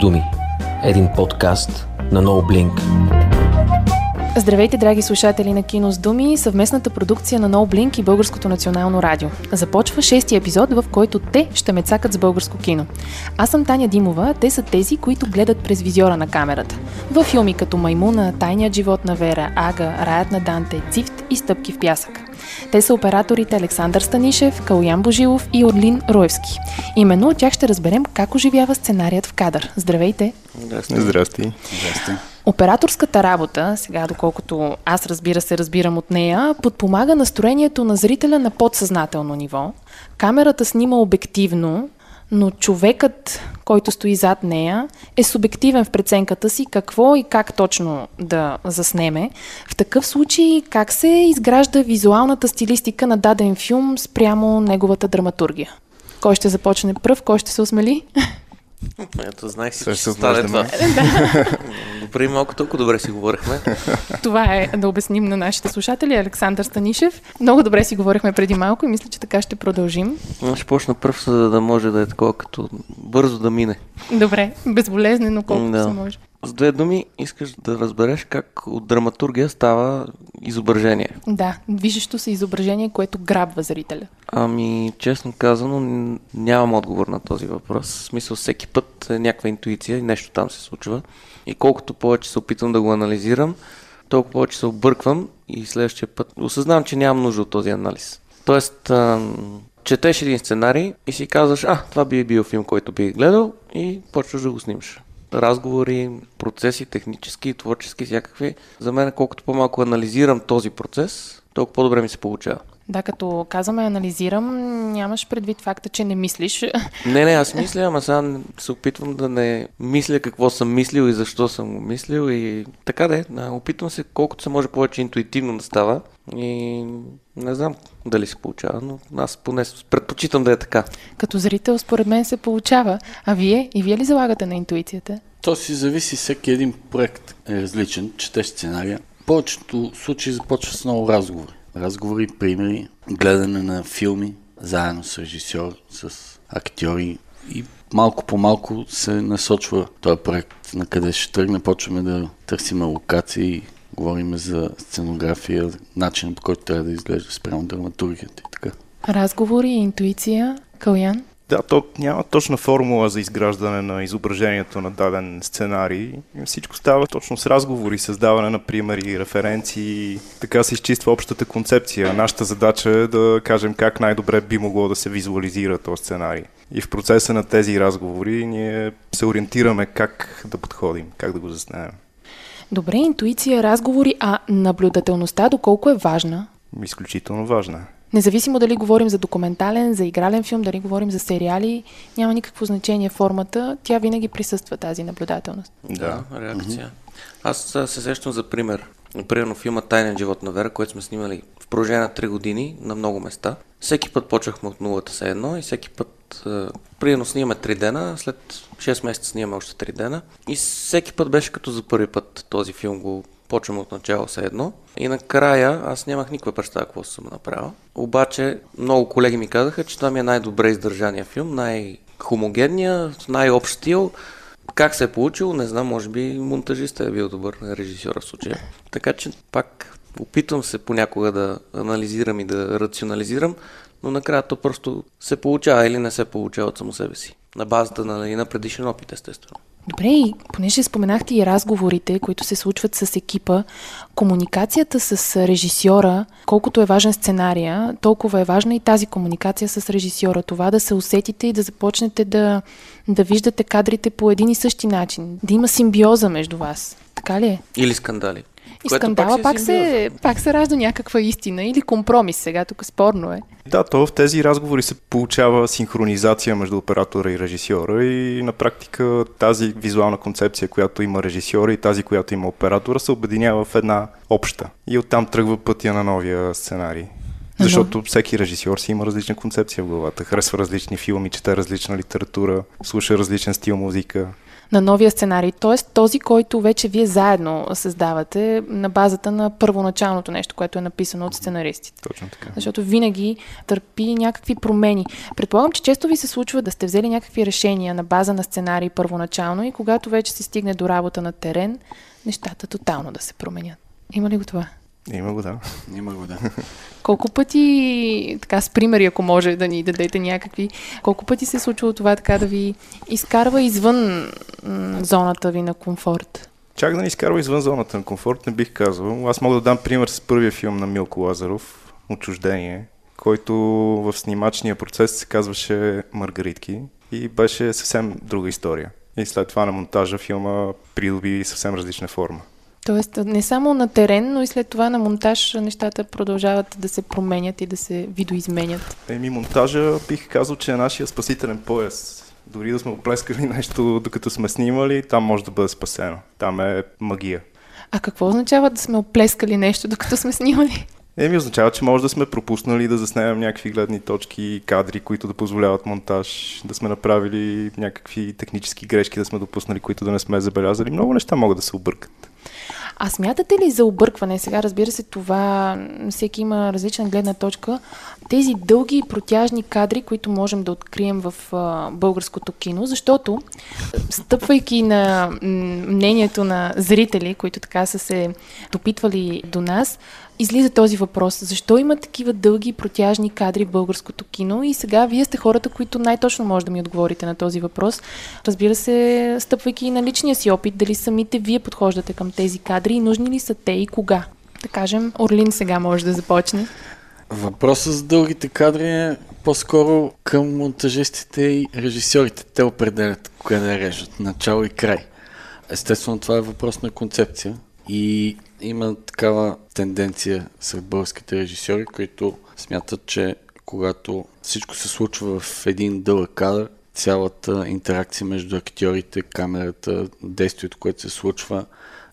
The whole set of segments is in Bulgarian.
думи. Един подкаст на NoBlink. Здравейте, драги слушатели на Кино с думи, съвместната продукция на NoBlink и Българското национално радио. Започва шести епизод, в който те ще ме цакат с българско кино. Аз съм Таня Димова, те са тези, които гледат през визиора на камерата. Във филми като Маймуна, Тайният живот на Вера, Ага, Раят на Данте, Цифт и Стъпки в пясък. Те са операторите Александър Станишев, Калуян Божилов и Орлин Роевски. Именно от тях ще разберем как оживява сценарият в кадър. Здравейте! Здрасти. Здрасти. Здрасти. Операторската работа, сега доколкото аз разбира се разбирам от нея, подпомага настроението на зрителя на подсъзнателно ниво. Камерата снима обективно, но човекът, който стои зад нея, е субективен в преценката си какво и как точно да заснеме. В такъв случай, как се изгражда визуалната стилистика на даден филм спрямо неговата драматургия? Кой ще започне пръв, кой ще се осмели? Ето, знаех си, Сега че стане това. Добре, малко толкова добре си говорихме. Това е да обясним на нашите слушатели. Александър Станишев. Много добре си говорихме преди малко и мисля, че така ще продължим. Но ще почна пръв, за да може да е такова, като бързо да мине. Добре, безболезнено колкото Да. се може. С две думи искаш да разбереш как от драматургия става изображение. Да, движещо се изображение, което грабва зрителя. Ами, честно казано, нямам отговор на този въпрос. В смисъл, всеки път е някаква интуиция и нещо там се случва. И колкото повече се опитвам да го анализирам, толкова повече се обърквам и следващия път осъзнавам, че нямам нужда от този анализ. Тоест, четеш един сценарий и си казваш, а, това би бил филм, който би гледал и почваш да го снимаш. Разговори, процеси, технически, творчески, всякакви. За мен, колкото по-малко анализирам този процес, толкова по-добре ми се получава. Да, като казваме анализирам, нямаш предвид факта, че не мислиш. Не, не, аз мисля, ама сега се опитвам да не мисля какво съм мислил и защо съм го мислил и така да е. Опитвам се колкото се може повече интуитивно да става и не знам дали се получава, но аз поне предпочитам да е така. Като зрител, според мен се получава. А вие? И вие ли залагате на интуицията? То си зависи, всеки един проект е различен, четеш сценария. В повечето случаи започва с много разговори. Разговори, примери, гледане на филми, заедно с режисьор, с актьори и малко по малко се насочва този проект на къде ще тръгне. Почваме да търсим локации, говорим за сценография, начинът по който трябва да изглежда спрямо драматургията и така. Разговори, интуиция, Калян? Да, то няма точна формула за изграждане на изображението на даден сценарий. Всичко става точно с разговори, създаване на примери, референции. Така се изчиства общата концепция. Нашата задача е да кажем как най-добре би могло да се визуализира този сценарий. И в процеса на тези разговори ние се ориентираме как да подходим, как да го заснемем. Добре, интуиция, разговори, а наблюдателността доколко е важна? Изключително важна. Независимо дали говорим за документален, за игрален филм, дали говорим за сериали, няма никакво значение формата, тя винаги присъства тази наблюдателност. Да, реакция. Аз а, се сещам за пример. Примерно филма Тайнен живот на Вера, който сме снимали в продължение на 3 години на много места. Всеки път почнахме от нулата се едно и всеки път, а, примерно снимаме 3 дена, след 6 месеца снимаме още 3 дена и всеки път беше като за първи път този филм го почваме от начало се едно. И накрая аз нямах никаква представа какво съм направил. Обаче много колеги ми казаха, че това ми е най-добре издържания филм, най-хомогенния, най-общ стил. Как се е получило, не знам, може би монтажиста е бил добър режисьора в случая. Така че пак опитвам се понякога да анализирам и да рационализирам, но накрая то просто се получава или не се получава от само себе си. На базата на, и на предишен опит, естествено. Добре, и понеже споменахте и разговорите, които се случват с екипа, комуникацията с режисьора, колкото е важен сценария, толкова е важна и тази комуникация с режисьора. Това да се усетите и да започнете да, да виждате кадрите по един и същи начин. Да има симбиоза между вас. Така ли е? Или скандали. И Което скандала пак, симбиоза. се, пак се ражда някаква истина или компромис сега, тук спорно е. Да, то в тези разговори се получава синхронизация между оператора и режисьора и на практика тази визуална концепция, която има режисьора и тази, която има оператора, се обединява в една обща. И оттам тръгва пътя на новия сценарий. Защото всеки режисьор си има различна концепция в главата. Харесва различни филми, чете различна литература, слуша различен стил музика. На новия сценарий. Тоест този, който вече вие заедно създавате на базата на първоначалното нещо, което е написано от сценаристите. Точно така. Защото винаги търпи някакви промени. Предполагам, че често ви се случва да сте взели някакви решения на база на сценарий първоначално и когато вече се стигне до работа на терен, нещата тотално да се променят. Има ли го това? Има го, да. Има го, да. Колко пъти, така с примери, ако може да ни дадете някакви, колко пъти се е случвало това така да ви изкарва извън м- зоната ви на комфорт? Чак да ни изкарва извън зоната на комфорт, не бих казал. Аз мога да дам пример с първия филм на Милко Лазаров, Отчуждение, който в снимачния процес се казваше Маргаритки и беше съвсем друга история. И след това на монтажа филма придоби съвсем различна форма. Тоест, не само на терен, но и след това на монтаж нещата продължават да се променят и да се видоизменят. Еми, монтажа бих казал, че е нашия спасителен пояс. Дори да сме оплескали нещо, докато сме снимали, там може да бъде спасено. Там е магия. А какво означава да сме оплескали нещо, докато сме снимали? Еми, означава, че може да сме пропуснали да заснемем някакви гледни точки, кадри, които да позволяват монтаж, да сме направили някакви технически грешки, да сме допуснали, които да не сме забелязали. Много неща могат да се объркат. А смятате ли за объркване? Сега, разбира се, това всеки има различна гледна точка. Тези дълги и протяжни кадри, които можем да открием в а, българското кино, защото, стъпвайки на мнението на зрители, които така са се допитвали до нас, излиза този въпрос. Защо има такива дълги и протяжни кадри в българското кино? И сега вие сте хората, които най-точно може да ми отговорите на този въпрос. Разбира се, стъпвайки и на личния си опит, дали самите вие подхождате към тези кадри и нужни ли са те и кога? Да кажем, Орлин сега може да започне. Въпросът с дългите кадри е по-скоро към монтажистите и режисьорите. Те определят къде да режат, начало и край. Естествено, това е въпрос на концепция и има такава тенденция сред българските режисьори, които смятат, че когато всичко се случва в един дълъг кадър, цялата интеракция между актьорите, камерата, действието, което се случва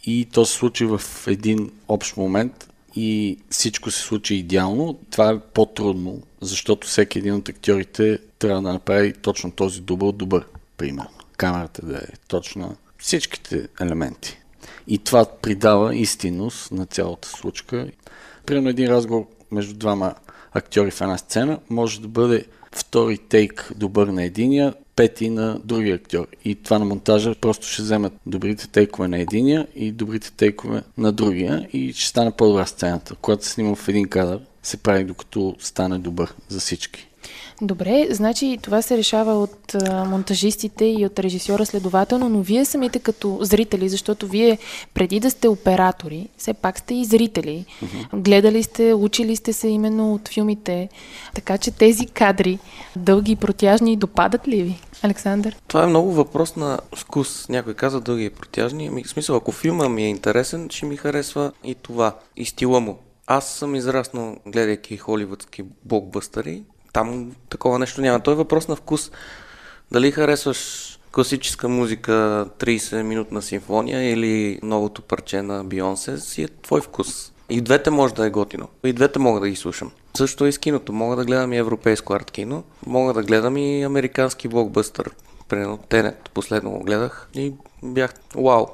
и то се случи в един общ момент и всичко се случи идеално, това е по-трудно, защото всеки един от актьорите трябва да направи точно този дубъл добър, примерно. Камерата да е точна, всичките елементи. И това придава истинност на цялата случка. Примерно един разговор между двама актьори в една сцена може да бъде втори тейк добър на единия, пети на другия актьор. И това на монтажа просто ще вземат добрите тейкове на единия и добрите тейкове на другия и ще стане по-добра сцената. Когато се снима в един кадър, се прави докато стане добър за всички. Добре, значи това се решава от а, монтажистите и от режисьора следователно, но вие самите като зрители, защото вие преди да сте оператори, все пак сте и зрители. Mm-hmm. Гледали сте, учили сте се именно от филмите, така че тези кадри, дълги и протяжни, допадат ли ви? Александър? Това е много въпрос на вкус. Някой каза дълги и протяжни. Ами, в смисъл, ако филма ми е интересен, ще ми харесва и това, и стила му. Аз съм израснал, гледайки холивудски блокбъстъри там такова нещо няма. Той е въпрос на вкус. Дали харесваш класическа музика, 30-минутна симфония или новото парче на Бионсе, си е твой вкус. И двете може да е готино. И двете мога да ги слушам. Също и с киното. Мога да гледам и европейско арт кино. Мога да гледам и американски блокбъстър. Примерно Тенет, последно го гледах и бях вау.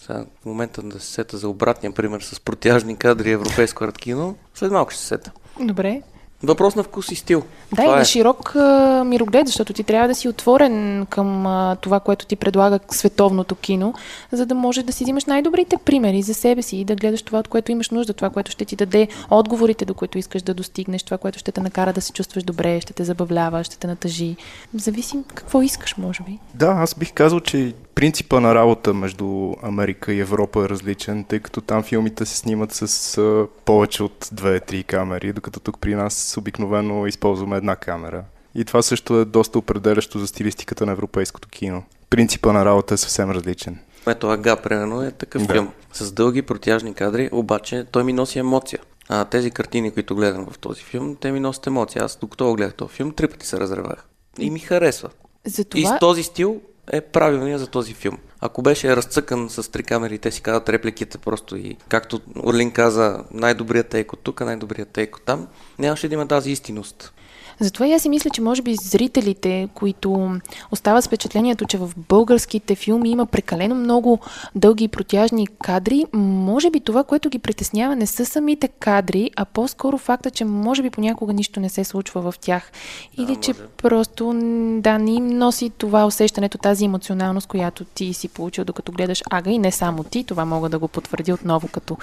Сега в момента да се сета за обратния пример с протяжни кадри европейско арт кино, след малко ще се сета. Добре. Въпрос на вкус и стил. Да, това и на е. широк а, мироглед, защото ти трябва да си отворен към а, това, което ти предлага световното кино, за да може да си взимаш най-добрите примери за себе си и да гледаш това, от което имаш нужда, това, което ще ти даде отговорите, до които искаш да достигнеш, това, което ще те накара да се чувстваш добре, ще те забавлява, ще те натъжи. Зависи какво искаш, може би. Да, аз бих казал, че принципа на работа между Америка и Европа е различен, тъй като там филмите се снимат с а, повече от 2-3 камери, докато тук при нас обикновено използваме една камера. И това също е доста определящо за стилистиката на европейското кино. Принципа на работа е съвсем различен. Ето Ага, примерно, е такъв да. филм. С дълги протяжни кадри, обаче той ми носи емоция. А тези картини, които гледам в този филм, те ми носят емоция. Аз докато го гледах този филм, три пъти се разревах. И ми харесва. Затова... И с този стил е правилният за този филм. Ако беше разцъкан с три камери, те си казват репликите просто и както Орлин каза, най-добрият тейк тук, най-добрият тейк там, нямаше да има тази истинност. Затова и аз си мисля, че може би зрителите, които остават с впечатлението, че в българските филми има прекалено много дълги и протяжни кадри, може би това, което ги притеснява, не са самите кадри, а по-скоро факта, че може би понякога нищо не се случва в тях. Или Да, че просто да, не им носи това усещането, тази емоционалност, която ти си получил докато гледаш Ага и не само ти, това мога да го потвърди отново като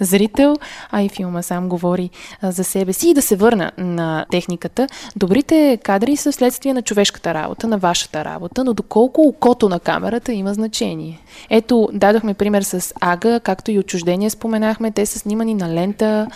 зрител, а и филма сам говори за себе си и да се върна на техниката. Добрите кадри са следствие на човешката работа, на вашата работа, но доколко окото на камерата има значение. Ето, дадохме пример с Ага, както и отчуждение споменахме, те са снимани на лента,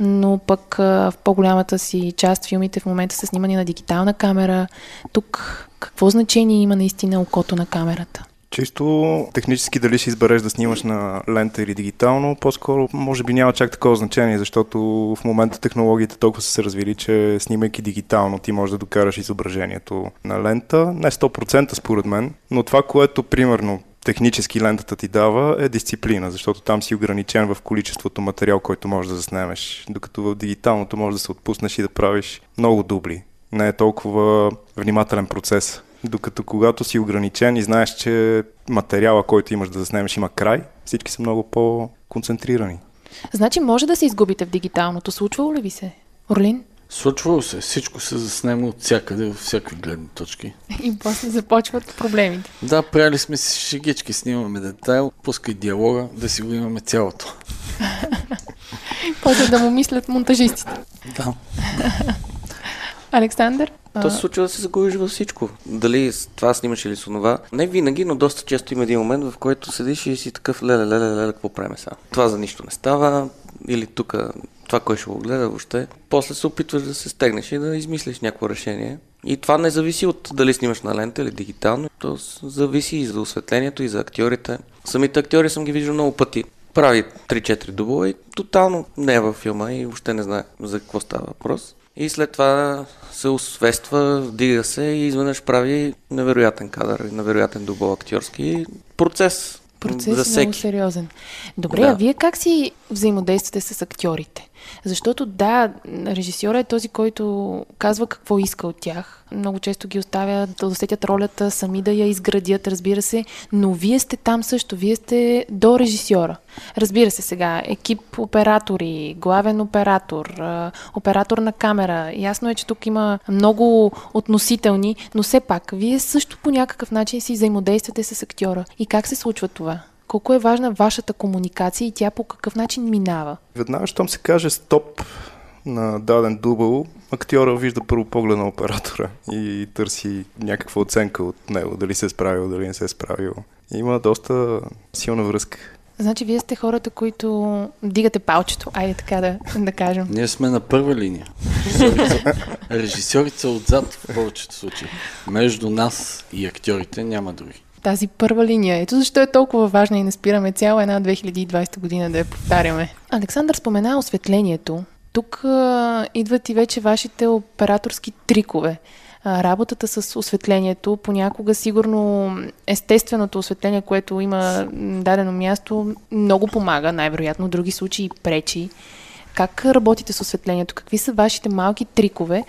но пък в по-голямата си част филмите в момента са снимани на дигитална камера. Тук какво значение има наистина окото на камерата? Чисто технически дали ще избереш да снимаш на лента или дигитално, по-скоро може би няма чак такова значение, защото в момента технологиите толкова са се развили, че снимайки дигитално ти можеш да докараш изображението на лента. Не 100% според мен, но това, което примерно технически лентата ти дава е дисциплина, защото там си ограничен в количеството материал, който можеш да заснемеш, докато в дигиталното можеш да се отпуснеш и да правиш много дубли. Не е толкова внимателен процес. Докато когато си ограничен и знаеш, че материала, който имаш да заснемеш има край, всички са много по-концентрирани. Значи може да се изгубите в дигиталното. Случвало ли ви се? Орлин? Случвало се, всичко се заснема от всякъде, във всякакви гледни точки. И после започват проблемите. Да, правили сме си шегички, снимаме детайл, пускай диалога, да си го имаме цялото. После да му мислят монтажистите. Да. Александър? То се случва да се загубиш във всичко. Дали с това снимаш или с онова. Не винаги, но доста често има един момент, в който седиш и си такъв леле, леле, леле, какво правим сега? Това за нищо не става. Или тук това кой ще го гледа въобще. После се опитваш да се стегнеш и да измислиш някакво решение. И това не зависи от дали снимаш на лента или дигитално. То зависи и за осветлението, и за актьорите. Самите актьори съм ги виждал много пъти. Прави 3-4 дубла и тотално не е във филма и въобще не знае за какво става въпрос. И след това се освества, вдига се и изведнъж прави невероятен кадър, невероятен дубъл актьорски процес. Процес за е много всеки. сериозен. Добре, Да. а вие как си взаимодействате с актьорите? Защото да, режисьорът е този, който казва какво иска от тях. Много често ги оставя да усетят ролята, сами да я изградят, разбира се, но вие сте там също, вие сте до режисьора. Разбира се сега, екип оператори, главен оператор, оператор на камера. Ясно е, че тук има много относителни, но все пак, вие също по някакъв начин си взаимодействате с актьора. И как се случва това? Колко е важна вашата комуникация и тя по какъв начин минава? Веднага, щом се каже стоп на даден дубъл, актьора вижда първо поглед на оператора и търси някаква оценка от него, дали се е справил, дали не се е справил. Има доста силна връзка. Значи вие сте хората, които дигате палчето, айде така да, да кажем. Ние сме на първа линия. Режисьорите, са отзад в повечето случаи. Между нас и актьорите няма други. Тази първа линия. Ето защо е толкова важна и не спираме цяла една 2020 година да я повтаряме. Александър спомена осветлението. Тук а, идват и вече вашите операторски трикове. А, работата с осветлението, понякога сигурно естественото осветление, което има дадено място, много помага, най-вероятно, в други случаи пречи. Как работите с осветлението? Какви са вашите малки трикове?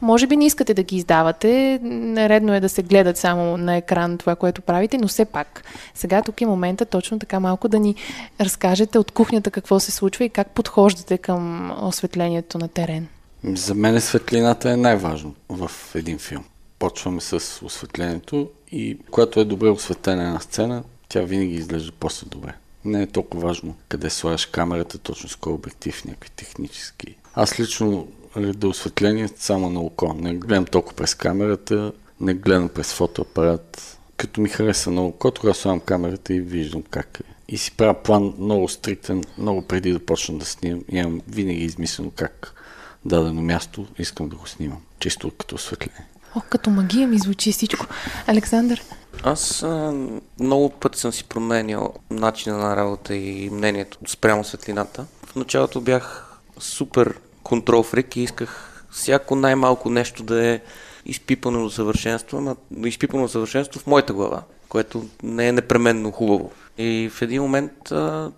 Може би не искате да ги издавате, наредно е да се гледат само на екран това, което правите, но все пак. Сега тук е момента точно така малко да ни разкажете от кухнята какво се случва и как подхождате към осветлението на терен. За мен светлината е най-важно в един филм. Почваме с осветлението и когато е добре осветена една сцена, тя винаги изглежда после добре. Не е толкова важно къде слагаш камерата, точно с кой обектив, някакви технически. Аз лично реда осветление само на око. Не гледам толкова през камерата, не гледам през фотоапарат. Като ми хареса на око, тогава слагам камерата и виждам как е. И си правя план много стриктен, много преди да почна да снимам. Имам винаги измислено как дадено място искам да го снимам. Чисто като осветление. О, като магия ми звучи всичко. Александър, Аз много пъти съм си променял начина на работа и мнението спрямо светлината. В началото бях супер контрол фрик и исках всяко най-малко нещо да е изпипано до съвършенство, ама изпипано до съвършенство в моята глава, което не е непременно хубаво. И в един момент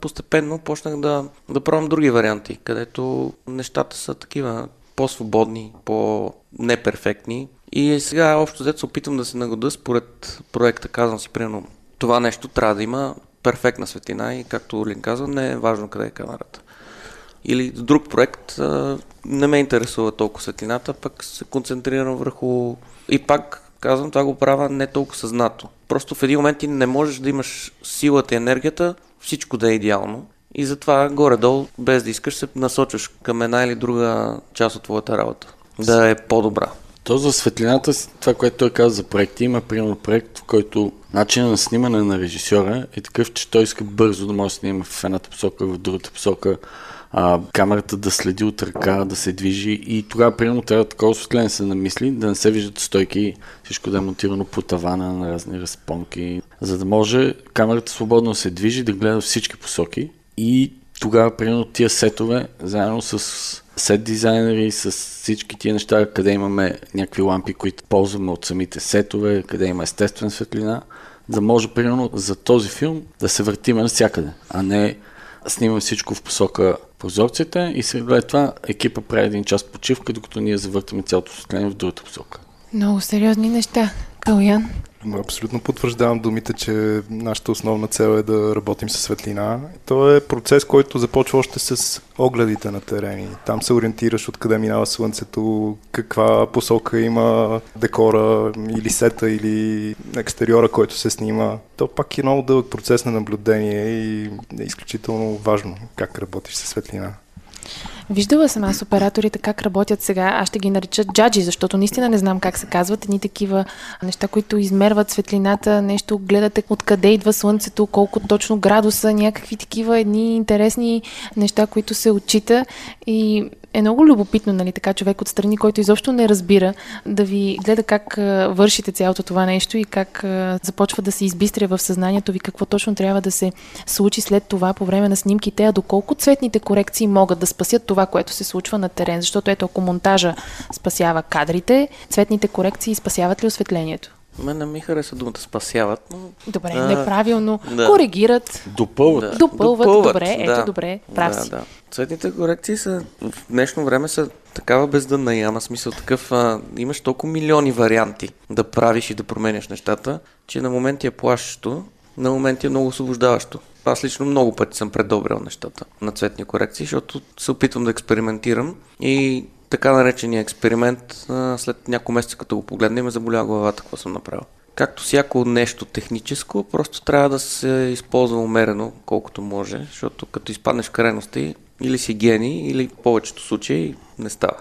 постепенно почнах да, да пробвам други варианти, където нещата са такива по-свободни, по-неперфектни. И сега общо взето се опитвам да се нагода според проекта. Казвам си, примерно, това нещо трябва да има перфектна светлина и както Лин казва, не е важно къде е камерата. Или друг проект не ме интересува толкова светлината, пък се концентрирам върху... И пак казвам, това го правя не толкова съзнато. Просто в един момент ти не можеш да имаш силата и енергията, всичко да е идеално. И затова горе-долу, без да искаш, се насочваш към една или друга част от твоята работа. Да е по-добра. То за светлината, това, което той каза за проекти, има примерно проект, в който начинът на снимане на режисьора е такъв, че той иска бързо да може да снима в едната посока, в другата посока, а, камерата да следи от ръка, да се движи и тогава примерно трябва такова осветление се намисли, да не се виждат стойки, всичко да е монтирано по тавана на разни разпонки, за да може камерата свободно да се движи, да гледа всички посоки. И тогава примерно тия сетове, заедно с сет дизайнери, с всички тия неща, къде имаме някакви лампи, които ползваме от самите сетове, къде има естествена светлина, да може примерно за този филм да се въртиме навсякъде, а не снимам всичко в посока прозорците и след това екипа прави един час почивка, докато ние завъртаме цялото осветление в другата посока. Много сериозни неща. Калян? Абсолютно потвърждавам думите, че нашата основна цел е да работим с светлина. То е процес, който започва още с огледите на терени. Там се ориентираш откъде минава слънцето, каква посока има декора или сета или екстериора, който се снима. То пак е много дълъг процес на наблюдение и е изключително важно как работиш с светлина. Виждала съм аз операторите как работят сега. Аз ще ги нарича джаджи, защото наистина не знам как се казват. Едни такива неща, които измерват светлината, нещо гледате откъде идва слънцето, колко точно градуса, някакви такива едни интересни неща, които се отчита. И е много любопитно, нали, така човек отстрани, който изобщо не разбира, да ви гледа как вършите цялото това нещо и как започва да се избистря в съзнанието ви какво точно трябва да се случи след това по време на снимките, а доколко цветните корекции могат да спасят това, което се случва на терен. Защото ето, ако монтажа спасява кадрите, цветните корекции спасяват ли осветлението? Мен не ми хареса думата спасяват, но... Добре, а, неправилно. Да. Коригират. Допълват. Да. Допълват. Допълват. Добре, ето да. добре. Прав да, си. Да. Цветните корекции са в днешно време са такава бездънна яма, смисъл такъв, а, имаш толкова милиони варианти да правиш и да променяш нещата, че на моменти е плашещо, на моменти е много освобождаващо. Аз лично много пъти съм предобрял нещата на цветни корекции, защото се опитвам да експериментирам и така наречения експеримент, след няколко месеца като го погледна ме заболя главата какво съм направил. Както всяко нещо техническо, просто трябва да се използва умерено, колкото може, защото като изпаднеш в крайности, или си гений, или в повечето случаи не става.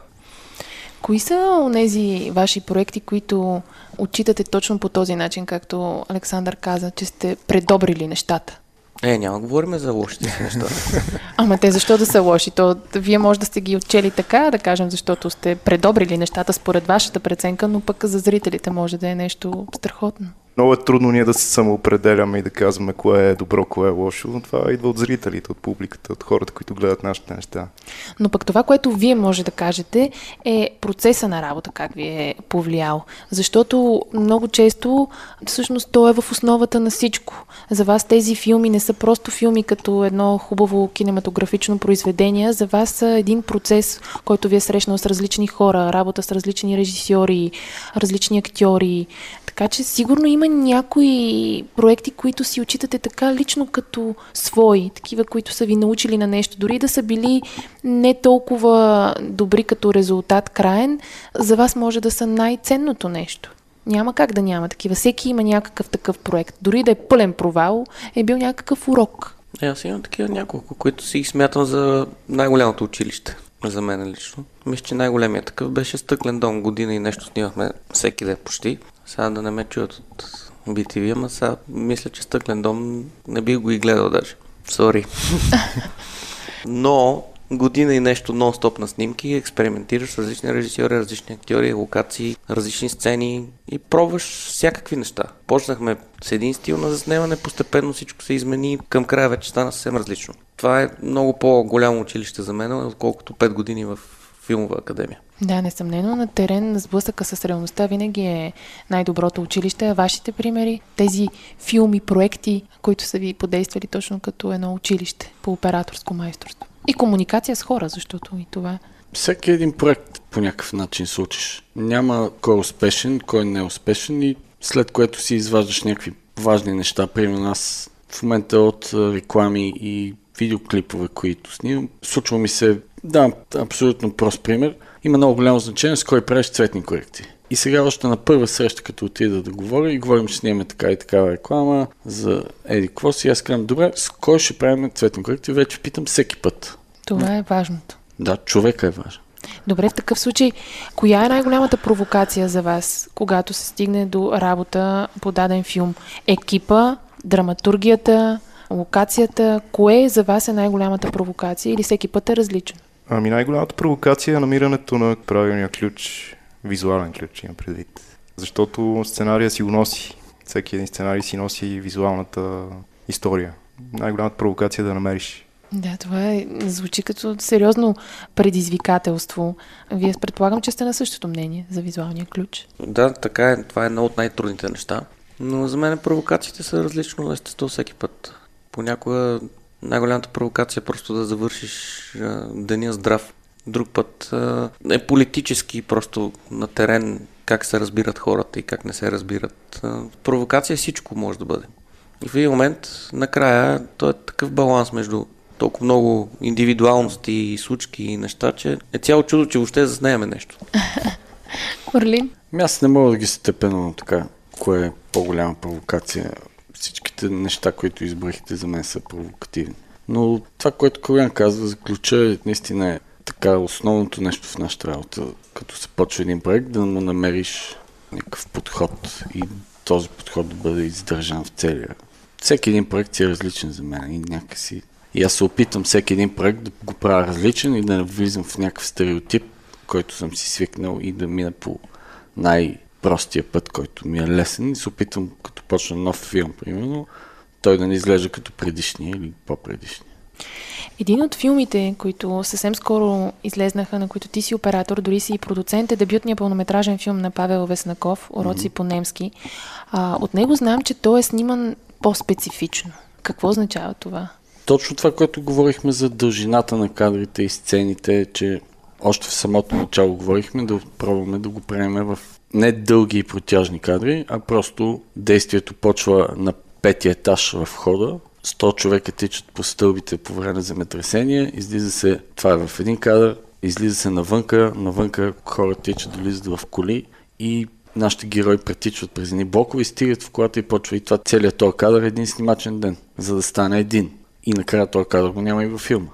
Кои са тези ваши проекти, които отчитате точно по този начин, както Александър каза, че сте предобрили нещата? Е, няма говорим за лошите си неща. Ама те защо да са лоши? То, вие може да сте ги отчели така, да кажем, защото сте предобрили нещата според вашата преценка, но пък за зрителите може да е нещо страхотно. Много е трудно ние да се самоопределяме и да казваме кое е добро, кое е лошо, но това идва от зрителите, от публиката, от хората, които гледат нашите неща. Но пък това, което вие може да кажете, е процеса на работа, как ви е повлиял. Защото много често, всъщност, то е в основата на всичко. За вас тези филми не са просто филми като едно хубаво кинематографично произведение. За вас са един процес, който ви е срещнал с различни хора, работа с различни режисьори, различни актьори. Така че сигурно има някои проекти, които си отчитате така лично като свои, такива, които са ви научили на нещо, дори да са били не толкова добри като резултат краен, за вас може да са най-ценното нещо. Няма как да няма такива. Всеки има някакъв такъв проект. Дори да е пълен провал, е бил някакъв урок. Е, аз имам такива няколко, които си смятам за най-голямото училище. За мен лично. Мисля, че най-големият такъв беше Стъклен дом. Година и нещо снимахме всеки ден почти. Сега да не ме чуят от BTV, ама сега мисля, че Стъклен дом не би го и гледал даже. Сори. Но година и нещо нон-стоп на снимки, експериментираш с различни режисьори, различни актьори, локации, различни сцени и пробваш всякакви неща. Почнахме с един стил на заснемане, постепенно всичко се измени, към края вече стана съвсем различно. Това е много по-голямо училище за мен, отколкото 5 години в филмова академия. Да, несъмнено на терен на сблъсъка с реалността винаги е най-доброто училище. Вашите примери, тези филми, проекти, които са ви подействали точно като едно училище по операторско майсторство. И комуникация с хора, защото и това всеки един проект по някакъв начин се учиш. Няма кой е успешен, кой не е успешен и след което си изваждаш някакви важни неща. Примерно аз в момента от реклами и видеоклипове, които снимам, случва ми се, да, абсолютно прост пример, има много голямо значение с кой правиш цветни корекции. И сега още на първа среща, като отида да говоря и говорим, че снимаме така и такава реклама за Еди какво си, аз казвам, добре, с кой ще правим цветни корекции? Вече питам всеки път. Това е важното. Да, човека е важен. Добре, в такъв случай, коя е най-голямата провокация за вас, когато се стигне до работа по даден филм? Екипа, драматургията, локацията? Кое за вас е най-голямата провокация или всеки път е различно? Ами най-голямата провокация е намирането на правилния ключ, визуален ключ имам предвид. Защото сценария си го носи. Всеки един сценарий си носи визуалната история. Най-голямата провокация е да намериш да, това е, звучи като сериозно предизвикателство. Вие предполагам, че сте на същото мнение за визуалния ключ. Да, така е. Това е едно от най-трудните неща. Но за мен провокациите са различно естество всеки път. Понякога най-голямата провокация е просто да завършиш а, деня здрав. Друг път а, е политически, просто на терен, как се разбират хората и как не се разбират. А, провокация всичко може да бъде. И в един момент, накрая, то е такъв баланс между толкова много индивидуалности и случки и неща, че е цяло чудо, че въобще заснеяме нещо. Орлин? Ами аз не мога да ги степено така, кое е по-голяма провокация. Всичките неща, които изброихте за мен са провокативни. Но това, което Колян казва за ключа, е, наистина е така основното нещо в нашата работа. Като се почва един проект, да му намериш някакъв подход и този подход да бъде издържан в целия. Всеки един проект си е различен за мен и някакси и аз се опитам всеки един проект да го правя различен и да не влизам в някакъв стереотип, който съм си свикнал и да мина по най-простия път, който ми е лесен и се опитам, като почна нов филм, примерно, той да не изглежда като предишния или по-предишния. Един от филмите, които съвсем скоро излезнаха, на които ти си оператор, дори си и продуцент, е дебютният пълнометражен филм на Павел Веснаков, Уроци mm-hmm. по немски. А, от него знам, че той е сниман по-специфично. Какво означава това? точно това, което говорихме за дължината на кадрите и сцените, че още в самото начало говорихме да пробваме да го приемем в не дълги и протяжни кадри, а просто действието почва на петия етаж в хода. 100 човека тичат по стълбите по време на земетресение, излиза се, това е в един кадър, излиза се навънка, навънка хора тичат, влизат в коли и нашите герои претичват през едни блокове стигат в колата и почва и това целият този кадър е един снимачен ден, за да стане един. И накрая този кадър го няма и във филма.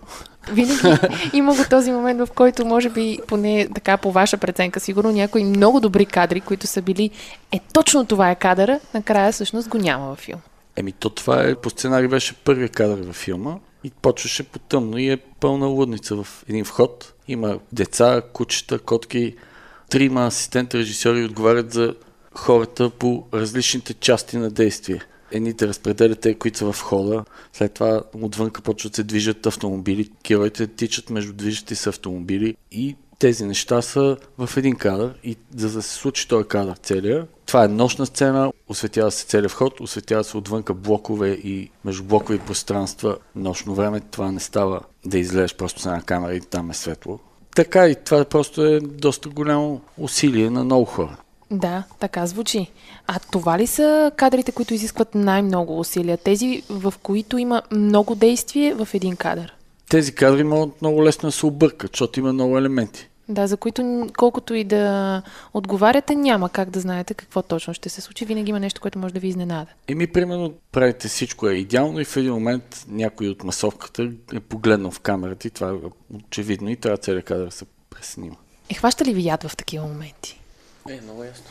Винаги има го този момент, в който може би, поне така по ваша преценка, сигурно някои много добри кадри, които са били, е точно това е кадъра, накрая всъщност го няма във филма. Еми то това е, по сценарий беше първия кадър във филма и почваше по тъмно и е пълна лудница в един вход. Има деца, кучета, котки, трима асистент режисьори отговарят за хората по различните части на действие едните разпределят те, които са в хода, след това отвънка почват се движат автомобили, героите тичат между движещи се автомобили и тези неща са в един кадър и за да се случи този кадър целия, това е нощна сцена, осветява се целият вход, осветява се отвънка блокове и междублокови пространства. Нощно време това не става да излезеш просто с една камера и там е светло. Така и това просто е доста голямо усилие на много хора. Да, така звучи. А това ли са кадрите, които изискват най-много усилия? Тези, в които има много действие в един кадър? Тези кадри могат много лесно да се объркат, защото има много елементи. Да, за които колкото и да отговаряте, няма как да знаете какво точно ще се случи. Винаги има нещо, което може да ви изненада. Еми, примерно, правите всичко е идеално и в един момент някой от масовката е погледнал в камерата и това е очевидно и трябва целият кадър да се преснима. Е, хваща ли ви яд в такива моменти? Е, много ясно.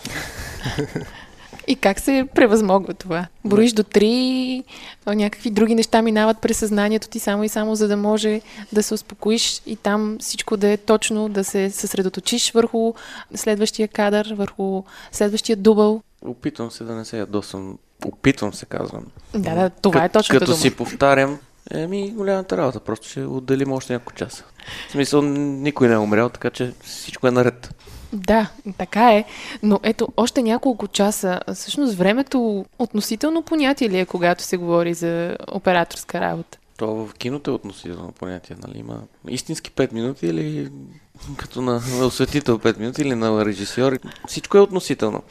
И как се превъзмогва това? Броиш до три, някакви други неща минават през съзнанието ти само и само, за да може да се успокоиш и там всичко да е точно, да се съсредоточиш върху следващия кадър, върху следващия дубъл. Опитвам се да не се ядосам. Опитвам се, казвам. Да, да, това Кът, е точно. Като дума. си повтарям, еми голямата работа. Просто ще отделим още няколко часа. В смисъл, никой не е умрял, така че всичко е наред. Да, така е. Но ето, още няколко часа. Всъщност времето относително понятие ли е, когато се говори за операторска работа? То в киното е относително понятие, нали? Има истински 5 минути или като на, осветител 5 минути или на режисьор. Всичко е относително.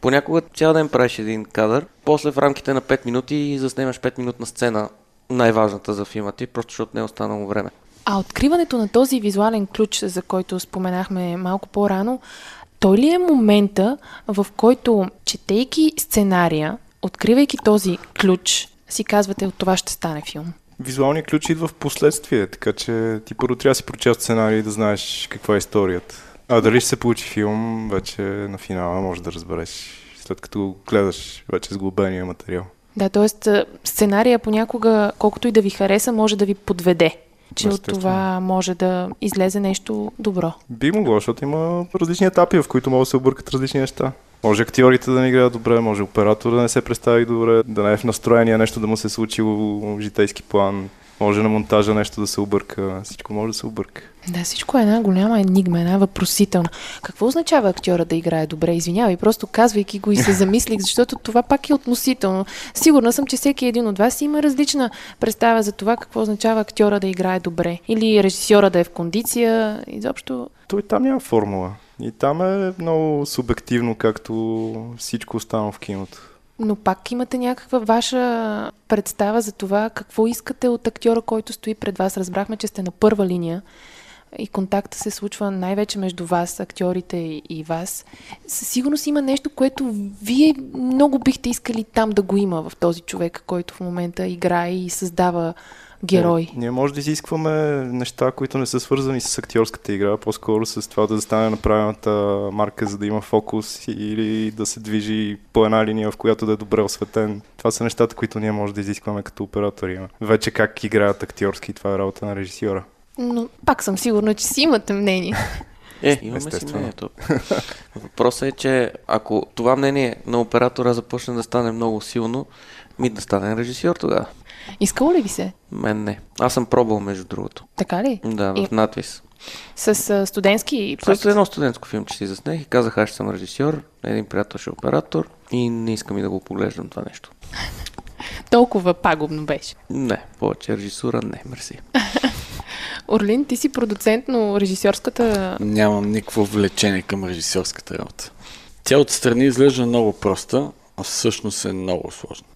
Понякога цял ден правиш един кадър, после в рамките на 5 минути заснемаш 5 минутна сцена, най-важната за филма ти, просто защото не е останало време. А откриването на този визуален ключ, за който споменахме малко по-рано, той ли е момента, в който, четейки сценария, откривайки този ключ, си казвате, от това ще стане филм? Визуалният ключ идва в последствие, така че ти първо трябва да си прочел сценарий и да знаеш каква е историята. А дали ще се получи филм, вече на финала може да разбереш, след като гледаш вече с глобения материал. Да, т.е. сценария понякога, колкото и да ви хареса, може да ви подведе че от това може да излезе нещо добро. Би могло, защото има различни етапи, в които могат да се объркат различни неща. Може актьорите да не играят добре, може оператор да не се представи добре, да не е в настроение нещо да му се случило в житейски план. Може на монтажа нещо да се обърка. Всичко може да се обърка. Да, всичко е една голяма енигма, една въпросителна. Какво означава актьора да играе добре? Извинявай, просто казвайки го и се замислих, защото това пак е относително. Сигурна съм, че всеки един от вас има различна представа за това какво означава актьора да играе добре. Или режисьора да е в кондиция. Изобщо. Той там няма формула. И там е много субективно, както всичко останало в киното. Но пак имате някаква ваша представа за това какво искате от актьора, който стои пред вас. Разбрахме, че сте на първа линия и контакта се случва най-вече между вас, актьорите и вас. Със сигурност има нещо, което вие много бихте искали там да го има в този човек, който в момента играе и създава герой. Не, ние може да изискваме неща, които не са свързани с актьорската игра, по-скоро с това да стане направената марка, за да има фокус или да се движи по една линия, в която да е добре осветен. Това са нещата, които ние може да изискваме като оператори. Вече как играят актьорски, това е работа на режисьора. Но пак съм сигурна, че си имате мнение. Е, имаме си мнението. Въпросът е, че ако това мнение на оператора започне да стане много силно, ми да стане режисьор тогава. Искало ли ви се? Мен не. Аз съм пробвал, между другото. Така ли? Да, в и... надвис. С а, студентски проект? С едно студентско филм, че си заснех и казах, аз ще съм режисьор, един приятел ще е оператор и не искам и да го поглеждам това нещо. Толкова пагубно беше? Не, повече режисура не, мерси. Орлин, ти си продуцент, но режисьорската... Нямам никакво влечение към режисьорската работа. Тя отстрани изглежда много проста, а всъщност е много сложна.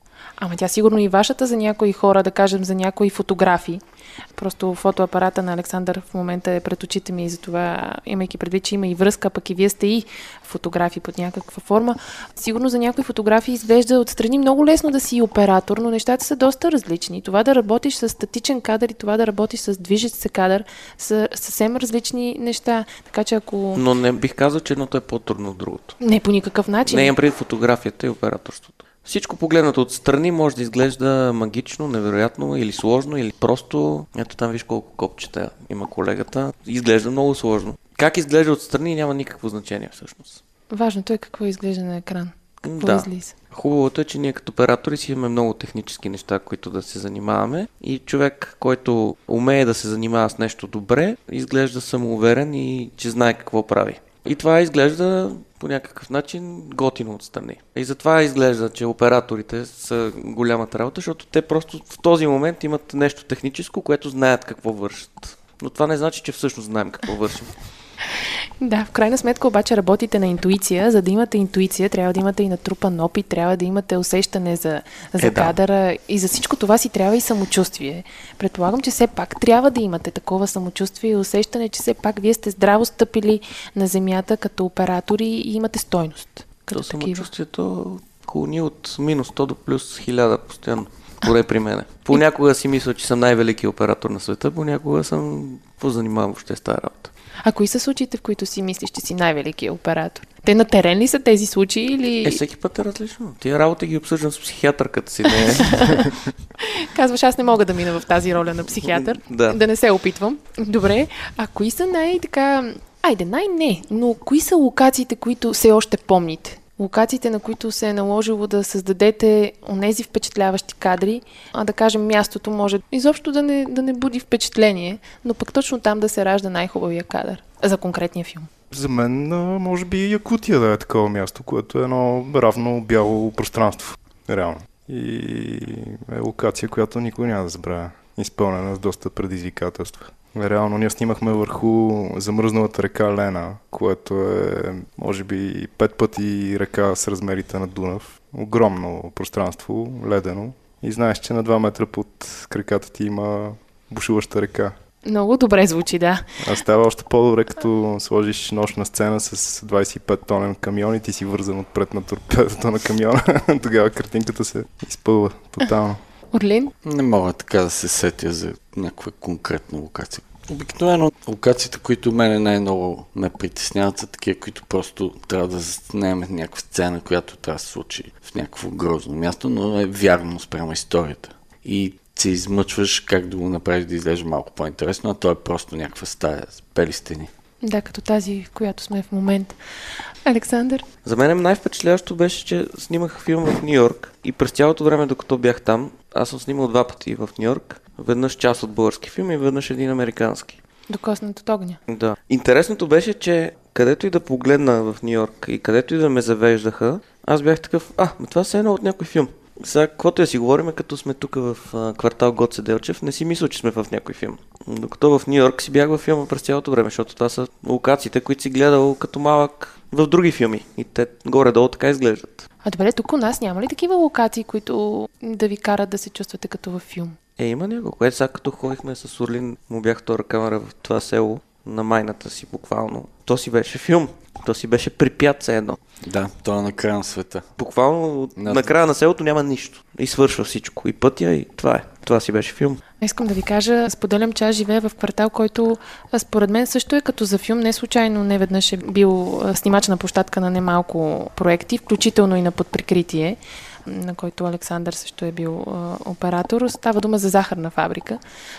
Ама тя сигурно и вашата за някои хора, да кажем за някои фотографии. Просто фотоапарата на Александър в момента е пред очите ми и затова, имайки предвид, че има и връзка, пък и вие сте и фотографии под някаква форма. Сигурно за някои фотографии изглежда отстрани много лесно да си оператор, но нещата са доста различни. Това да работиш с статичен кадър и това да работиш с движещ се кадър са съвсем различни неща. Така че ако... Но не бих казал, че едното е по-трудно от другото. Не, по никакъв начин. Не имам преди фотографията и операторството. Всичко погледнато от страни може да изглежда магично, невероятно или сложно, или просто... Ето там виж колко копчета има колегата. Изглежда много сложно. Как изглежда от страни няма никакво значение всъщност. Важното е какво изглежда на екран. Какво да. излиза. Хубавото е, че ние като оператори си имаме много технически неща, които да се занимаваме и човек, който умее да се занимава с нещо добре, изглежда самоуверен и че знае какво прави. И това изглежда по някакъв начин готино отстрани. И затова изглежда, че операторите са голямата работа, защото те просто в този момент имат нещо техническо, което знаят какво вършат. Но това не значи, че всъщност знаем какво вършим. Да, в крайна сметка обаче работите на интуиция. За да имате интуиция, трябва да имате и натрупан опит, трябва да имате усещане за, за е, кадъра да. и за всичко това си трябва и самочувствие. Предполагам, че все пак трябва да имате такова самочувствие и усещане, че все пак вие сте здраво стъпили на земята като оператори и имате стойност. Като То самочувствието клони от минус 100 до плюс 1000 постоянно. Поне при мене. Понякога си мисля, че съм най-велики оператор на света, понякога съм позанимавам въобще с тази работа. А кои са случаите, в които си мислиш, че си най-великият оператор? Те на терен ли са тези случаи или... Е, всеки път е различно. Тия работи ги обсъждам с психиатърката си. Не... Казваш, аз не мога да мина в тази роля на психиатър. да. да не се опитвам. Добре. А кои са най-така... Айде, най-не, но кои са локациите, които все още помните? Локациите, на които се е наложило да създадете онези впечатляващи кадри, а да кажем мястото може изобщо да не, да не буди впечатление, но пък точно там да се ражда най-хубавия кадър за конкретния филм. За мен, може би, Якутия да е такова място, което е едно равно бяло пространство. Реално. И е локация, която никой няма да забравя. Изпълнена с доста предизвикателства. Реално ние снимахме върху замръзналата река Лена, което е може би пет пъти река с размерите на Дунав. Огромно пространство, ледено. И знаеш, че на 2 метра под краката ти има бушуваща река. Много добре звучи, да. А става още по-добре, като сложиш нощна сцена с 25 тонен камион и ти си вързан отпред на торпедата на камиона. Тогава картинката се изпълва тотално. Орлин? Не мога така да се сетя за някаква конкретна локация. Обикновено локациите, които мене най-много ме притесняват, са такива, които просто трябва да заснеме някаква сцена, която трябва да се случи в някакво грозно място, но е вярно спрямо историята. И се измъчваш как да го направиш да изглежда малко по-интересно, а то е просто някаква стая с бели стени. Да, като тази, в която сме в момента. Александър? За мен най-впечатляващо беше, че снимах филм в Нью Йорк и през цялото време, докато бях там, аз съм снимал два пъти в Нью Йорк. Веднъж част от български филм и веднъж един американски. Докоснат от огня. Да. Интересното беше, че където и да погледна в Нью Йорк и където и да ме завеждаха, аз бях такъв, а, това се е едно от някой филм. Сега, каквото я си говорим, като сме тук в а, квартал Гоце Делчев, не си мисля, че сме в някой филм. Докато в Нью Йорк си бях във филма през цялото време, защото това са локациите, които си гледал като малък в други филми. И те горе-долу така изглеждат. А добре, тук у нас няма ли такива локации, които да ви карат да се чувствате като във филм? Е, има няколко. Което сега като ходихме с Орлин, му бях втора камера в това село, на майната си буквално. То си беше филм. То си беше припят се едно. Да, то е на края на света. Буквално Над- на края на селото няма нищо. И свършва всичко. И пътя, и това е. Това си беше филм. Искам да ви кажа, споделям, че аз живея в квартал, който според мен също е като за филм. Не случайно не веднъж е бил снимач на площадка на немалко проекти, включително и на подприкритие на който Александър също е бил а, оператор. Става дума за захарна фабрика.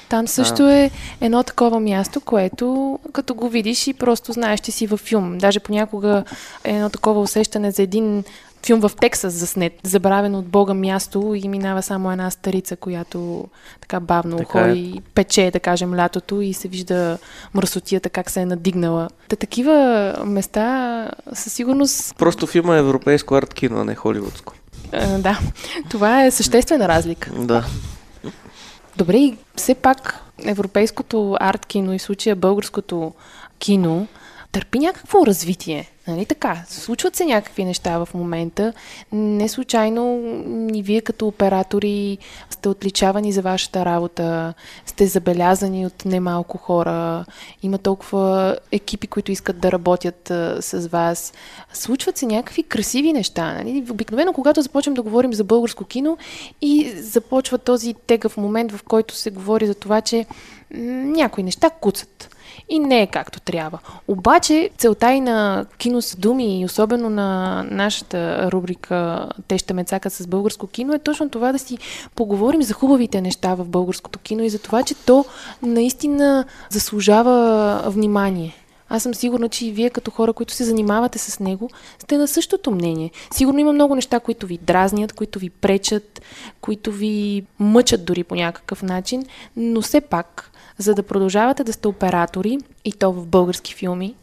Там също е едно такова място, което като го видиш и просто знаеш, че си във филм. Даже понякога е едно такова усещане за един филм в Тексас заснет, забравено от Бога място и минава само една старица, която така бавно Така е. ходи, пече, да кажем, лятото и се вижда мръсотията как се е надигнала. Та такива места със сигурност Просто филма е европейско арт кино, а не холивудско. Да, това е съществена разлика. Да. Добре, и все пак европейското арт кино и случая българското кино търпи някакво развитие. Нали така? Случват се някакви неща в момента. Не случайно и вие като оператори сте отличавани за вашата работа, сте забелязани от немалко хора, има толкова екипи, които искат да работят а, с вас. Случват се някакви красиви неща. Нали? Обикновено, когато започнем да говорим за българско кино и започва този тегъв момент, в който се говори за това, че някои неща куцат и не е както трябва. Обаче целта и на кино с думи и особено на нашата рубрика Те ще ме цакат с българско кино е точно това да си поговорим за хубавите неща в българското кино и за това, че то наистина заслужава внимание. Аз съм сигурна, че и вие като хора, които се занимавате с него, сте на същото мнение. Сигурно има много неща, които ви дразнят, които ви пречат, които ви мъчат дори по някакъв начин, но все пак, за да продължавате да сте оператори, и то в български филми,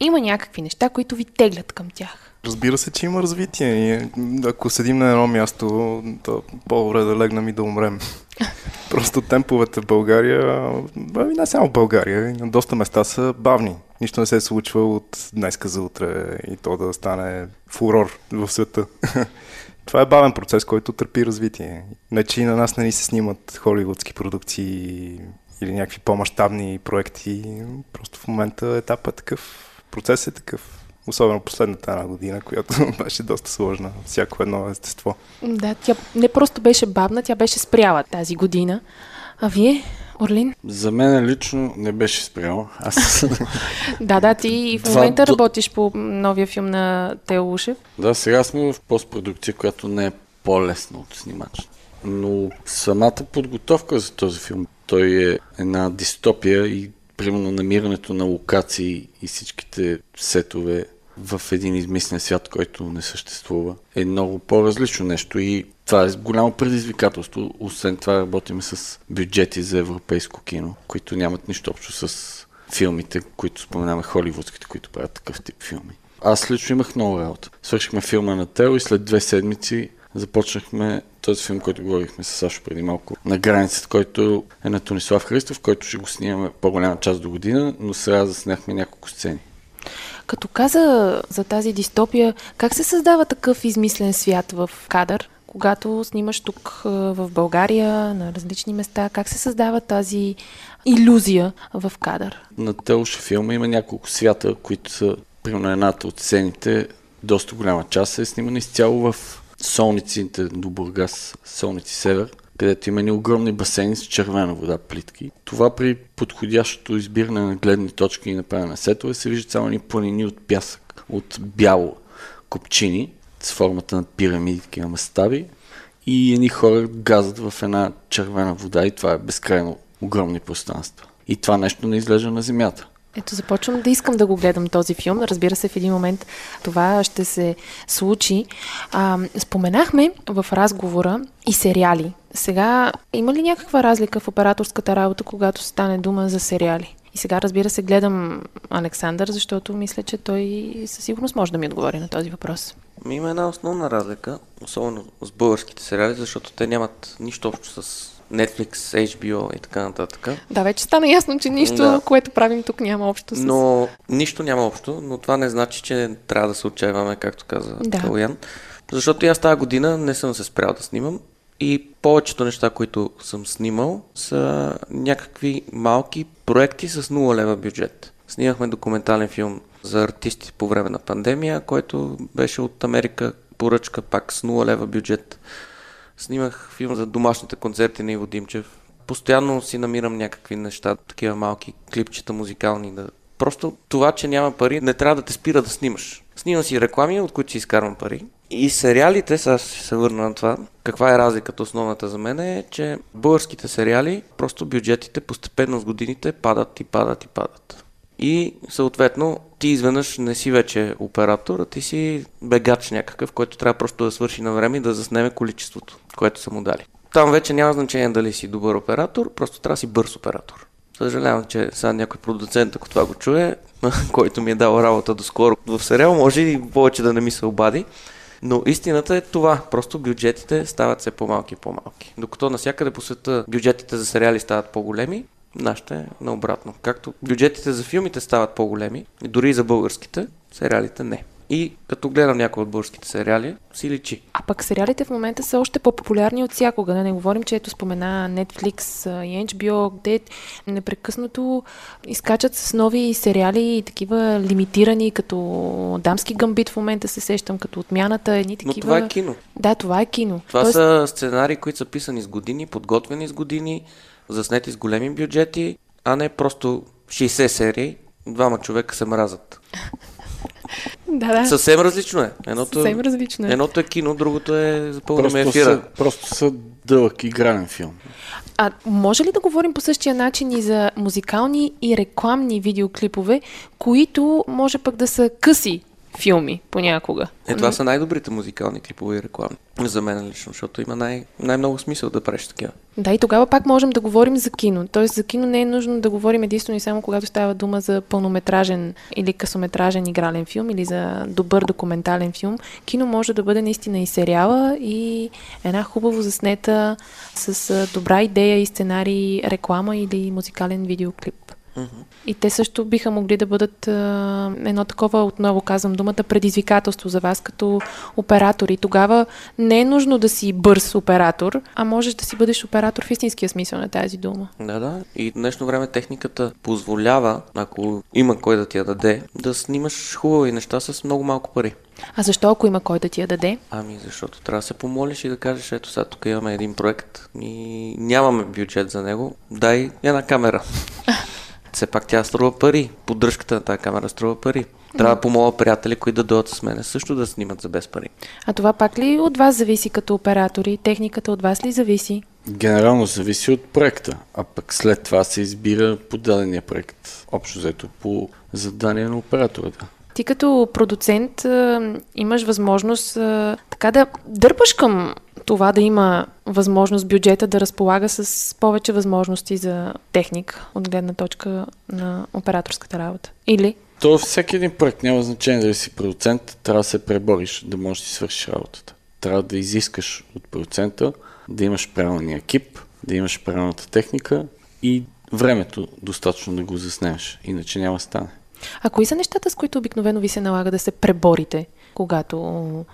има някакви неща, които ви теглят към тях. Разбира се, че има развитие. И ако седим на едно място, то по-добре да легнем и да умрем. Просто темповете в България, ами не само в България, на доста места са бавни. Нищо не се случва от днеска за утре и то да стане фурор в света. Това е бавен процес, който търпи развитие. Не, че и на нас не ни се снимат холивудски продукции или някакви по-масштабни проекти. Просто в момента етапът е такъв, процес е такъв. Особено последната една година, която беше доста сложна. Всяко едно естество. Да, тя не просто беше бавна, тя беше спряла тази година. А вие, Орлин? За мен лично не беше спрямо. Аз Да, да, ти и в момента работиш по новия филм на Тео Ушев. Да, сега сме в постпродукция, която не е по-лесна от снимач. Но самата подготовка за този филм, той е една дистопия и примерно намирането на локации и всичките сетове в един измислен свят, който не съществува, е много по-различно нещо и това е голямо предизвикателство. Освен това работим с бюджети за европейско кино, които нямат нищо общо с филмите, които споменаваме, холивудските, които правят такъв тип филми. Аз лично имах много работа. Свършихме филма на Тео и след две седмици започнахме този филм, който говорихме с Сашо преди малко, на границата, който е на Тонислав Христов, който ще го снимаме по-голяма част до година, но сега заснехме няколко сцени. Като каза за тази дистопия, как се създава такъв измислен свят в кадър? Когато снимаш тук в България, на различни места, как се създава тази иллюзия в кадър? На Телша филма има няколко свята, които са, примерно едната от сцените, доста голяма част е снимана изцяло в солниците до Бургас, солници Север, където има ни огромни басейни с червена вода, плитки. Това при подходящото избиране на гледни точки и направяне на сетове се вижда цяло ни планини от пясък, от бяло копчини с формата на пирамиди, такива мастаби и едни хора газат в една червена вода и това е безкрайно огромни пространства. И това нещо не излежа на земята. Ето, започвам да искам да го гледам този филм. Разбира се, в един момент това ще се случи. А, споменахме в разговора и сериали. Сега, има ли някаква разлика в операторската работа, когато стане дума за сериали? И сега, разбира се, гледам Александър, защото мисля, че той със сигурност може да ми отговори на този въпрос. Има една основна разлика, особено с българските сериали, защото те нямат нищо общо с Netflix, HBO и така нататък. Да, вече стана ясно, че нищо, да. което правим тук няма общо с... Но нищо няма общо, но това не значи, че трябва да се отчаиваме, както каза да. Калуян. Защото и аз тази година не съм се спрял да снимам и повечето неща, които съм снимал, са някакви малки проекти с 0 лева бюджет. Снимахме документален филм за артисти по време на пандемия, който беше от Америка поръчка пак с 0 лева бюджет. Снимах филм за домашните концерти на Иво Димчев. Постоянно си намирам някакви неща, такива малки клипчета музикални. Да... Просто това, че няма пари, не трябва да те спира да снимаш. Снимам си реклами, от които си изкарвам пари. И сериалите, сега ще се върна на това, каква е разликата основната за мен е, че българските сериали, просто бюджетите постепенно с годините падат и падат и падат. И съответно ти изведнъж не си вече оператор, а ти си бегач някакъв, който трябва просто да свърши на време и да заснеме количеството, което са му дали. Там вече няма значение дали си добър оператор, просто трябва да си бърз оператор. Съжалявам, че сега някой продуцент, ако това го чуе, който ми е дал работа доскоро в сериал, може и повече да не ми се обади. Но истината е това. Просто бюджетите стават все по-малки и по-малки. Докато навсякъде по света бюджетите за сериали стават по-големи, нашите е наобратно. Както бюджетите за филмите стават по-големи, дори и за българските, сериалите не. И като гледам някои от българските сериали, си личи. А пък сериалите в момента са още по-популярни от всякога. Да не говорим, че ето спомена Netflix и HBO, де непрекъснато изкачат с нови сериали, такива лимитирани, като Дамски гамбит в момента се сещам, като отмяната, едни такива. Но това е кино. Да, това е кино. Това Тоест... са сценарии, които са писани с години, подготвени с години, заснети с големи бюджети, а не просто 60 серии, двама човека се мразат. Да, да. Съвсем различно е. Едното, Съвсем различно е. Едното е кино, другото е за пълна ефира. Са, просто са дълъг игрален филм. А може ли да говорим по същия начин и за музикални и рекламни видеоклипове, които може пък да са къси филми понякога. Е, това са най-добрите музикални клипове и реклами. За мен лично, защото има най- най-много смисъл да правиш такива. Да, и тогава пак можем да говорим за кино. Тоест за кино не е нужно да говорим единствено и само когато става дума за пълнометражен или късометражен игрален филм или за добър документален филм. Кино може да бъде наистина и сериала и една хубаво заснета с добра идея и сценарий, реклама или музикален видеоклип. И те също биха могли да бъдат а, едно такова, отново казвам думата, предизвикателство за вас като оператори. Тогава не е нужно да си бърз оператор, а можеш да си бъдеш оператор в истинския смисъл на тази дума. Да, да. И днешно време техниката позволява, ако има кой да ти я даде, да снимаш хубави неща с много малко пари. А защо, ако има кой да ти я даде? Ами, защото трябва да се помолиш и да кажеш, ето сега тук имаме един проект и нямаме бюджет за него, дай една камера. все пак тя струва пари. Поддръжката на тази камера струва пари. Трябва да помоля приятели, които да дойдат с мене също да снимат за без пари. А това пак ли от вас зависи като оператори? Техниката от вас ли зависи? Генерално зависи от проекта, а пък след това се избира подадения проект. Общо взето по задание на оператора. Да. Ти като продуцент имаш възможност така да дърпаш към това да има възможност бюджета да разполага с повече възможности за техник от гледна точка на операторската работа. Или? То всеки един проект няма значение дали си продуцент, трябва да се пребориш, да можеш да си свършиш работата. трябва да изискаш от процента да имаш правилния екип, да имаш правилната техника и времето достатъчно да го заснемеш. Иначе няма стане. А кои са нещата, с които обикновено ви се налага да се преборите, когато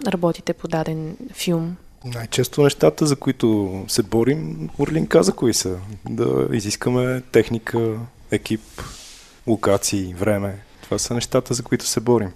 работите по даден филм? Най-често нещата, за които се борим, Орлин каза кои са. Да изискаме техника, екип, локации, време. Това са нещата, за които се борим.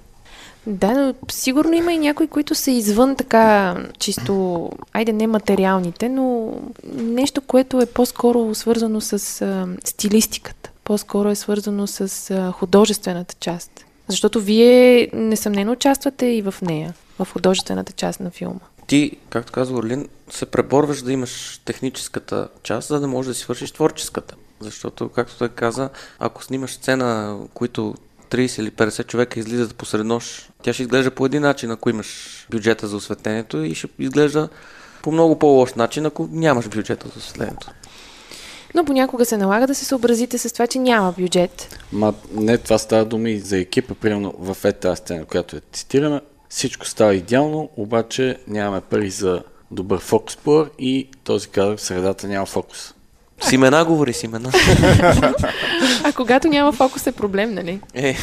Да, но сигурно има и някои, които са извън така чисто, айде не материалните, но нещо, което е по-скоро свързано с а, стилистиката. По-скоро е свързано с а, художествената част. Защото вие несъмнено участвате и в нея, в художествената част на филма. Ти, както казва Орлин, се преборваш да имаш техническата част, за да можеш да си свършиш творческата. Защото, както той каза, ако снимаш сцена, които 30 или 50 човека излизат посред нощ, тя ще изглежда по един начин, ако имаш бюджета за осветлението и ще изглежда по много по-лош начин, ако нямаш бюджета за осветлението. Но понякога се налага да се съобразите с това, че няма бюджет. Ма не, това става дума и за екипа, примерно в е тази сцена, която е цитирана. Всичко става идеално, обаче нямаме пари за добър фокус пор и този кадър в средата няма фокус. С имена говори, с имена. А когато няма фокус е проблем, нали? Е,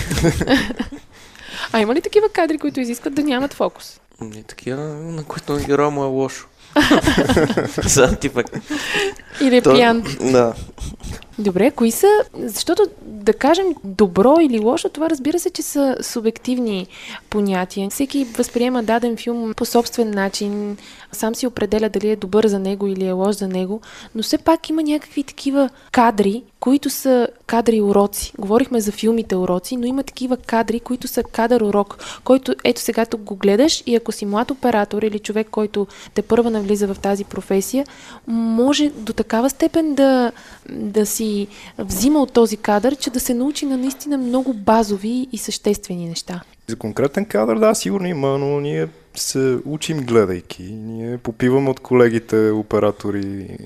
А има ли такива кадри, които изискват да нямат фокус? не такива, на които героя му е лошо. За типа. Или е пиян? Да. Добре, кои са, защото да кажем добро или лошо, това разбира се, че са субективни понятия. Всеки възприема даден филм по собствен начин, сам си определя дали е добър за него или е лош за него, но все пак има някакви такива кадри, които са кадри уроци. Говорихме за филмите уроци, но има такива кадри, които са кадър урок, който ето сега тук го гледаш и ако си млад оператор или човек, който те първа навлиза в тази професия, може до такава степен да, да си взима от този кадър, че да се научи на наистина много базови и съществени неща. За конкретен кадър, да, сигурно има, но ние се учим гледайки. Ние попиваме от колегите оператори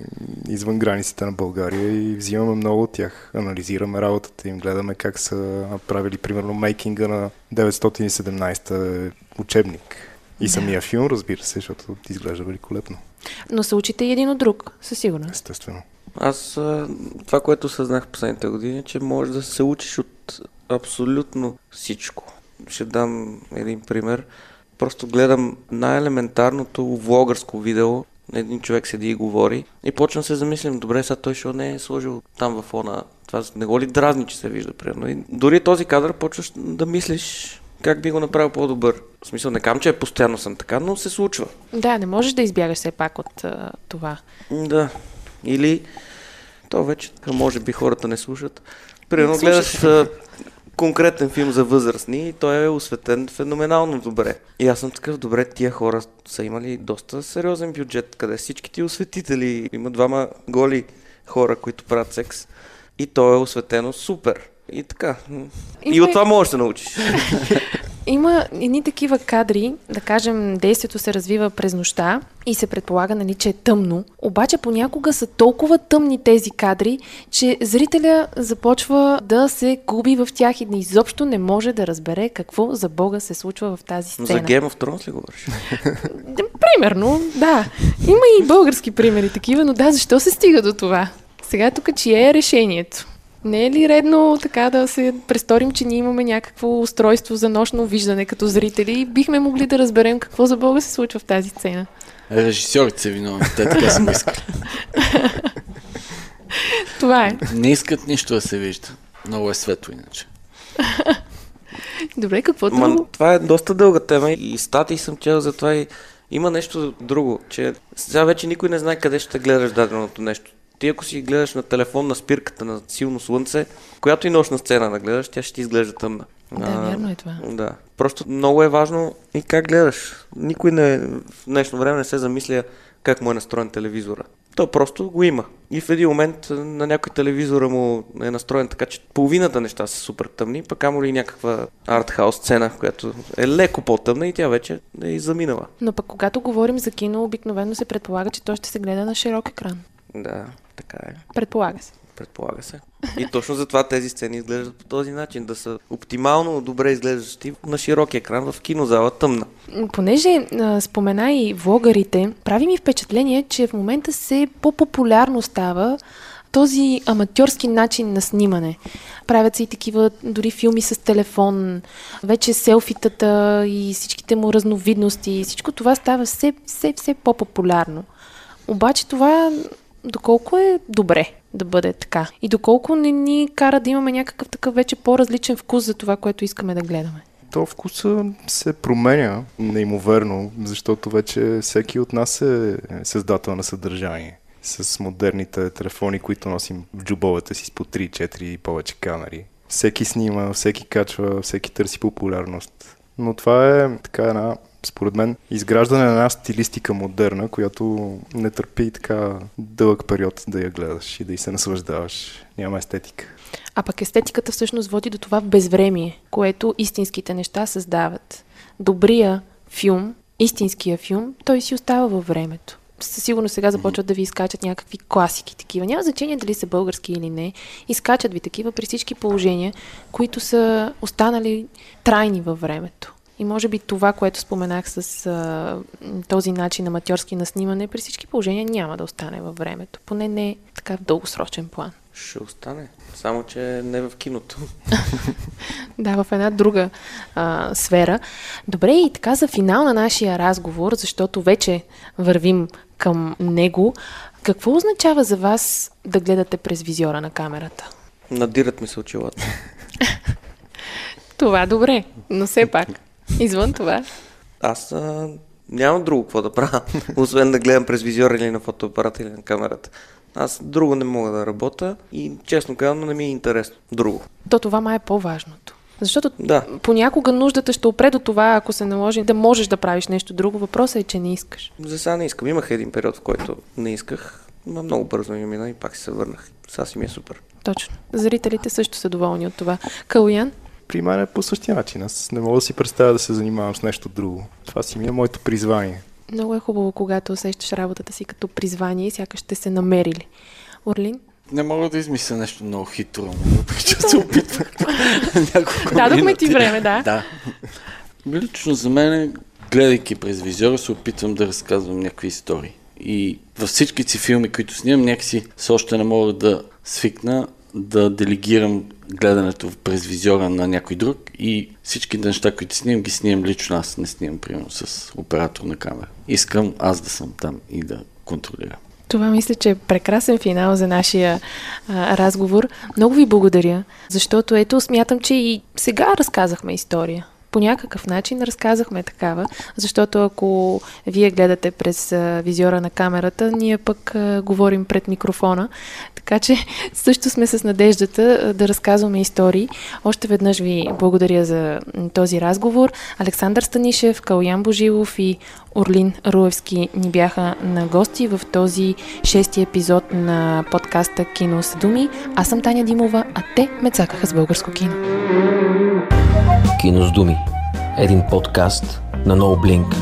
извън границите на България и взимаме много от тях. Анализираме работата им, гледаме как са направили, примерно, мейкинга на 917 учебник. И самия филм, разбира се, защото изглежда великолепно, Но се учите и един от друг, със сигурност. естествено. Аз това, което съзнах последните години, е, че можеш да се учиш от абсолютно всичко. Ще дам един пример. Просто гледам най-елементарното влогърско видео. Един човек седи и говори. И почвам се замислям, добре, сега той ще не е сложил там в фона. Това не го ли дразни, че се вижда, примерно. И дори този кадър почваш да мислиш как би го направил по-добър. В смисъл, не кам, че постоянно съм така, но се случва. Да, не можеш да избягаш все пак от а, това. Да. Или то вече, може би хората не слушат. Примерно гледаш а, конкретен филм за възрастни и той е осветен феноменално добре. И аз съм такъв, добре, тия хора са имали доста сериозен бюджет, къде всички ти осветители, има двама голи хора, които правят секс и то е осветено супер. И така. И Има- от това можеш да научиш. Има едни такива кадри, да кажем, действието се развива през нощта и се предполага, нали, че е тъмно. Обаче понякога са толкова тъмни тези кадри, че зрителя започва да се губи в тях и изобщо не може да разбере какво за Бога се случва в тази Но сцена. за Game of Thrones ли говориш? Примерно, да. Има и български примери такива, но да, защо се стига до това? Сега тук чие е решението? Не е ли редно така да се престорим, че ние имаме някакво устройство за нощно виждане като зрители и бихме могли да разберем какво за Бога се случва в тази сцена? Режисьорите са виновни, те така са искали. Това е. Не искат нищо да се вижда. Много е светло иначе. Добре, какво Ма, друго? това е доста дълга тема и статии съм чел за това и има нещо друго, че сега вече никой не знае къде ще гледаш даденото нещо. Ти ако си гледаш на телефон на спирката на силно слънце, която и нощна сцена да гледаш, тя ще ти изглежда тъмна. Да, вярно е това. Да. Просто много е важно и как гледаш. Никой не, в днешно време не се замисля как му е настроен телевизора. То просто го има. И в един момент на някой телевизора му е настроен така, че половината неща са супер тъмни, пък амо ли някаква артхаус сцена, която е леко по-тъмна и тя вече е и заминала. Но пък когато говорим за кино, обикновено се предполага, че то ще се гледа на широк екран. Да, така е. Предполага се. предполага се. И точно затова тези сцени изглеждат по този начин, да са оптимално добре изглеждащи на широк екран в кинозала тъмна. Понеже а, спомена и влогарите, прави ми впечатление, че в момента се по-популярно става този аматьорски начин на снимане. Правят се и такива дори филми с телефон, вече селфитата и всичките му разновидности. Всичко това става все, все, все по-популярно. Обаче това доколко е добре да бъде така и доколко не ни кара да имаме някакъв такъв вече по-различен вкус за това, което искаме да гледаме. То вкуса се променя неимоверно, защото вече всеки от нас е създател на съдържание с модерните телефони, които носим в джубовете си с по 3-4 и повече камери. Всеки снима, всеки качва, всеки търси популярност. Но това е така една според мен, изграждане на една стилистика модерна, която не търпи така дълъг период да я гледаш и да й се наслаждаваш. Няма естетика. А пък естетиката всъщност води до това безвремие, което истинските неща създават. Добрия филм, истинския филм, той си остава във времето със сигурност сега започват да ви изкачат някакви класики такива. Няма значение дали са български или не. Изкачат ви такива при всички положения, които са останали трайни във времето. И може би това, което споменах с а, този начин аматьорски на снимане, при всички положения няма да остане във времето. Поне не така в дългосрочен план. Ще остане. Само, че не в киното. да, в една друга а, сфера. Добре, и така за финал на нашия разговор, защото вече вървим към него. Какво означава за вас да гледате през визиора на камерата? Надират ми се очилата. това добре, но все пак. Извън това. Аз а, нямам друго какво да правя, освен да гледам през визиора или на фотоапарата или на камерата. Аз друго не мога да работя и честно казано не ми е интересно. Друго. То това май е по-важното. Защото да. понякога нуждата ще опре до това, ако се наложи да можеш да правиш нещо друго. Въпросът е, че не искаш. За сега не искам. Имах един период, в който не исках, но много бързо ми мина и пак се върнах. Сега си ми е супер. Точно. Зрителите също са доволни от това. Калуян? При мен е по същия начин. Аз не мога да си представя да се занимавам с нещо друго. Това си ми е моето призвание. Много е хубаво, когато усещаш работата си като призвание и сякаш ще се намерили. Орлин? Не мога да измисля нещо много хитро, въпреки че се опитвах Дадохме ти време, да. Да. Лично за мен, гледайки през визора, се опитвам да разказвам някакви истории. И във всички си филми, които снимам, някакси все още не мога да свикна да делегирам гледането през визора на някой друг и всички неща, които снимам, ги снимам лично аз, не снимам, примерно, с оператор на камера. Искам аз да съм там и да контролирам. Това мисля, че е прекрасен финал за нашия а, разговор. Много ви благодаря, защото ето смятам, че и сега разказахме история по някакъв начин разказахме такава, защото ако вие гледате през визиора на камерата, ние пък говорим пред микрофона, така че също сме с надеждата да разказваме истории. Още веднъж ви благодаря за този разговор. Александър Станишев, Калуян Божилов и Орлин Руевски ни бяха на гости в този шести епизод на подкаста Кино с думи. Аз съм Таня Димова, а те ме цакаха с българско кино. Кино с думи. Един подкаст на NoBlink.